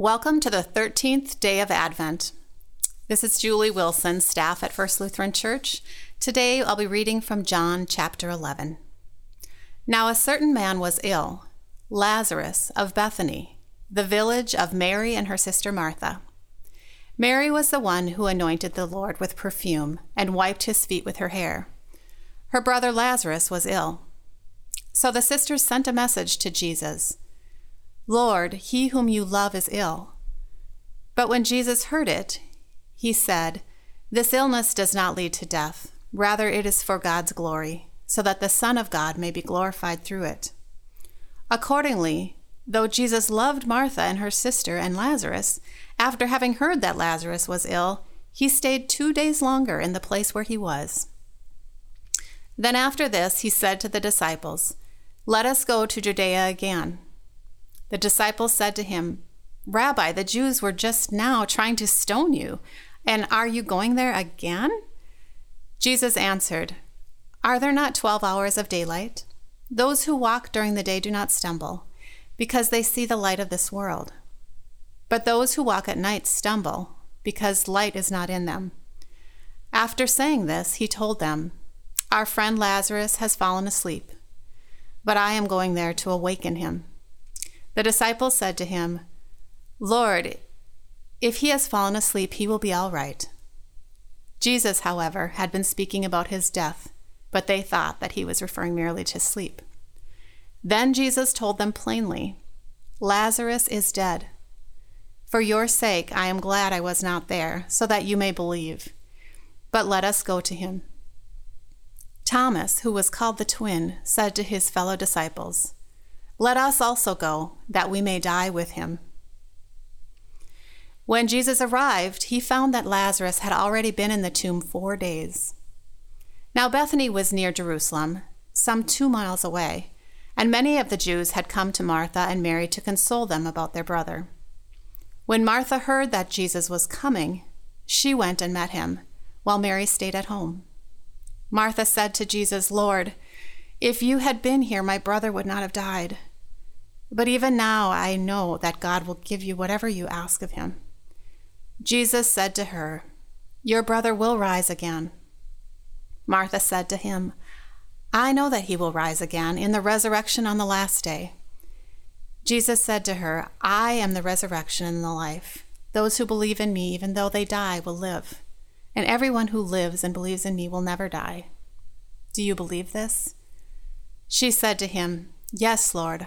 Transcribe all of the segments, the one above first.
Welcome to the 13th day of Advent. This is Julie Wilson, staff at First Lutheran Church. Today I'll be reading from John chapter 11. Now a certain man was ill, Lazarus of Bethany, the village of Mary and her sister Martha. Mary was the one who anointed the Lord with perfume and wiped his feet with her hair. Her brother Lazarus was ill. So the sisters sent a message to Jesus. Lord, he whom you love is ill. But when Jesus heard it, he said, This illness does not lead to death. Rather, it is for God's glory, so that the Son of God may be glorified through it. Accordingly, though Jesus loved Martha and her sister and Lazarus, after having heard that Lazarus was ill, he stayed two days longer in the place where he was. Then after this, he said to the disciples, Let us go to Judea again. The disciples said to him, Rabbi, the Jews were just now trying to stone you, and are you going there again? Jesus answered, Are there not twelve hours of daylight? Those who walk during the day do not stumble, because they see the light of this world. But those who walk at night stumble, because light is not in them. After saying this, he told them, Our friend Lazarus has fallen asleep, but I am going there to awaken him. The disciples said to him, Lord, if he has fallen asleep, he will be all right. Jesus, however, had been speaking about his death, but they thought that he was referring merely to sleep. Then Jesus told them plainly, Lazarus is dead. For your sake, I am glad I was not there, so that you may believe. But let us go to him. Thomas, who was called the twin, said to his fellow disciples, let us also go, that we may die with him. When Jesus arrived, he found that Lazarus had already been in the tomb four days. Now Bethany was near Jerusalem, some two miles away, and many of the Jews had come to Martha and Mary to console them about their brother. When Martha heard that Jesus was coming, she went and met him, while Mary stayed at home. Martha said to Jesus, Lord, if you had been here, my brother would not have died. But even now I know that God will give you whatever you ask of him. Jesus said to her, Your brother will rise again. Martha said to him, I know that he will rise again in the resurrection on the last day. Jesus said to her, I am the resurrection and the life. Those who believe in me, even though they die, will live. And everyone who lives and believes in me will never die. Do you believe this? She said to him, Yes, Lord.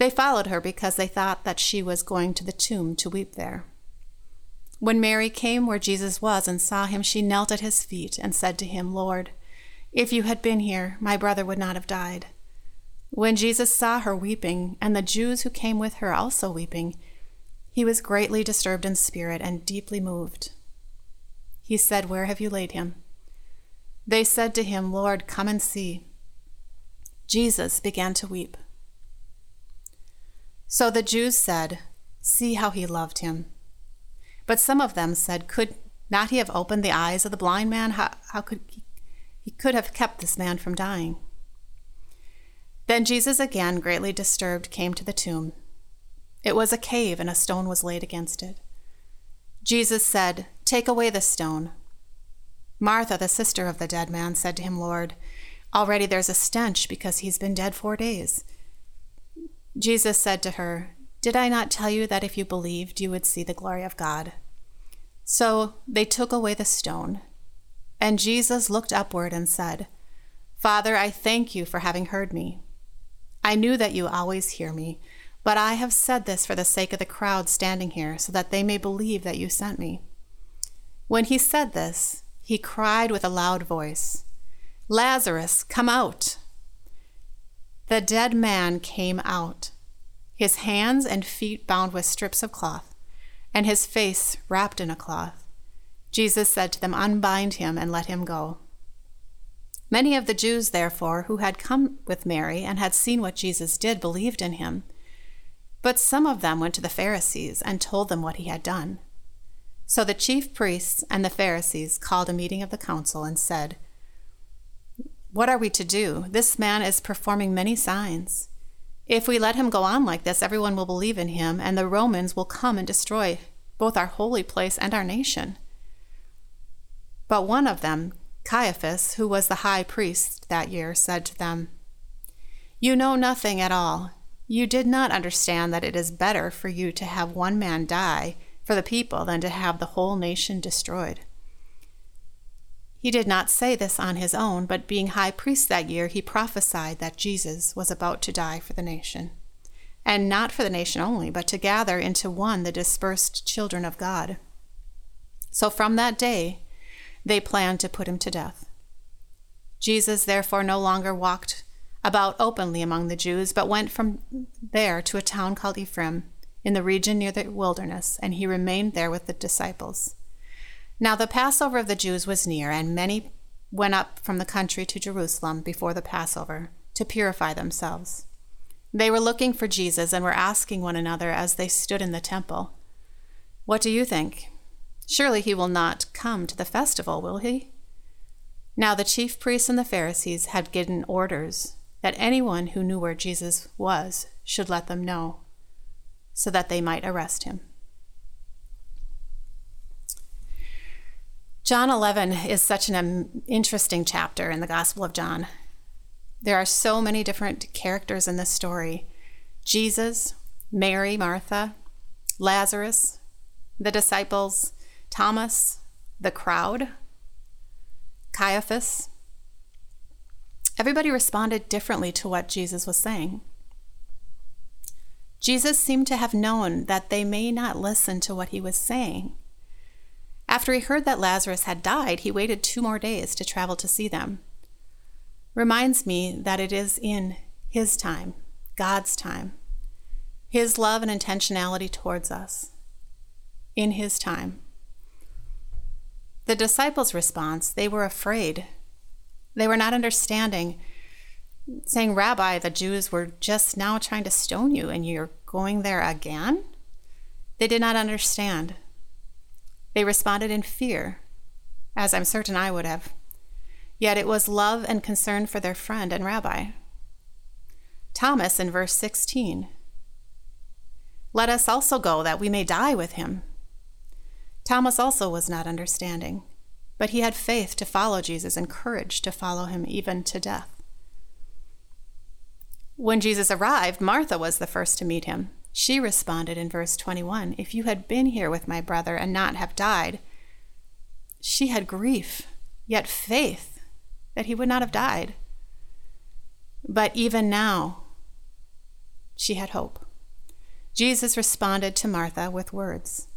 They followed her because they thought that she was going to the tomb to weep there. When Mary came where Jesus was and saw him, she knelt at his feet and said to him, Lord, if you had been here, my brother would not have died. When Jesus saw her weeping, and the Jews who came with her also weeping, he was greatly disturbed in spirit and deeply moved. He said, Where have you laid him? They said to him, Lord, come and see. Jesus began to weep. So the Jews said, See how he loved him. But some of them said, Could not he have opened the eyes of the blind man? How, how could he, he could have kept this man from dying? Then Jesus, again greatly disturbed, came to the tomb. It was a cave, and a stone was laid against it. Jesus said, Take away the stone. Martha, the sister of the dead man, said to him, Lord, already there's a stench because he's been dead four days. Jesus said to her, Did I not tell you that if you believed, you would see the glory of God? So they took away the stone. And Jesus looked upward and said, Father, I thank you for having heard me. I knew that you always hear me, but I have said this for the sake of the crowd standing here, so that they may believe that you sent me. When he said this, he cried with a loud voice, Lazarus, come out. The dead man came out, his hands and feet bound with strips of cloth, and his face wrapped in a cloth. Jesus said to them, Unbind him and let him go. Many of the Jews, therefore, who had come with Mary and had seen what Jesus did, believed in him. But some of them went to the Pharisees and told them what he had done. So the chief priests and the Pharisees called a meeting of the council and said, What are we to do? This man is performing many signs. If we let him go on like this, everyone will believe in him, and the Romans will come and destroy both our holy place and our nation. But one of them, Caiaphas, who was the high priest that year, said to them, You know nothing at all. You did not understand that it is better for you to have one man die for the people than to have the whole nation destroyed. He did not say this on his own, but being high priest that year, he prophesied that Jesus was about to die for the nation. And not for the nation only, but to gather into one the dispersed children of God. So from that day, they planned to put him to death. Jesus therefore no longer walked about openly among the Jews, but went from there to a town called Ephraim in the region near the wilderness, and he remained there with the disciples. Now the Passover of the Jews was near, and many went up from the country to Jerusalem before the Passover to purify themselves. They were looking for Jesus and were asking one another as they stood in the temple, What do you think? Surely he will not come to the festival, will he? Now the chief priests and the Pharisees had given orders that anyone who knew where Jesus was should let them know, so that they might arrest him. John 11 is such an um, interesting chapter in the Gospel of John. There are so many different characters in this story Jesus, Mary, Martha, Lazarus, the disciples, Thomas, the crowd, Caiaphas. Everybody responded differently to what Jesus was saying. Jesus seemed to have known that they may not listen to what he was saying. After he heard that Lazarus had died, he waited two more days to travel to see them. Reminds me that it is in his time, God's time, his love and intentionality towards us, in his time. The disciples' response, they were afraid. They were not understanding, saying, Rabbi, the Jews were just now trying to stone you, and you're going there again? They did not understand. They responded in fear, as I'm certain I would have. Yet it was love and concern for their friend and rabbi. Thomas in verse 16 Let us also go that we may die with him. Thomas also was not understanding, but he had faith to follow Jesus and courage to follow him even to death. When Jesus arrived, Martha was the first to meet him. She responded in verse 21 If you had been here with my brother and not have died, she had grief, yet faith that he would not have died. But even now, she had hope. Jesus responded to Martha with words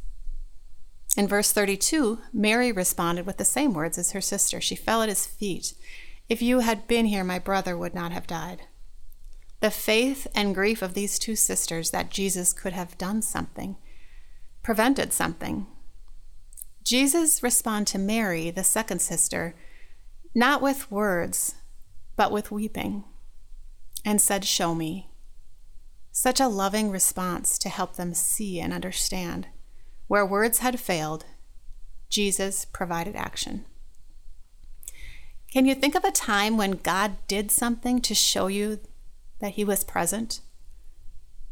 in verse 32, Mary responded with the same words as her sister. She fell at his feet. If you had been here, my brother would not have died. The faith and grief of these two sisters that Jesus could have done something, prevented something. Jesus responded to Mary, the second sister, not with words, but with weeping, and said, Show me. Such a loving response to help them see and understand. Where words had failed, Jesus provided action. Can you think of a time when God did something to show you that He was present?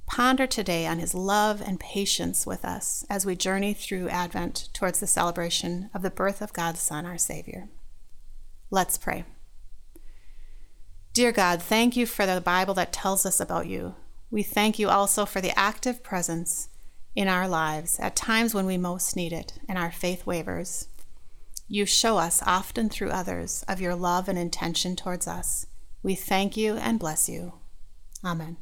Ponder today on His love and patience with us as we journey through Advent towards the celebration of the birth of God's Son, our Savior. Let's pray. Dear God, thank you for the Bible that tells us about you. We thank you also for the active presence in our lives at times when we most need it and our faith wavers. You show us often through others of your love and intention towards us. We thank you and bless you. Amen.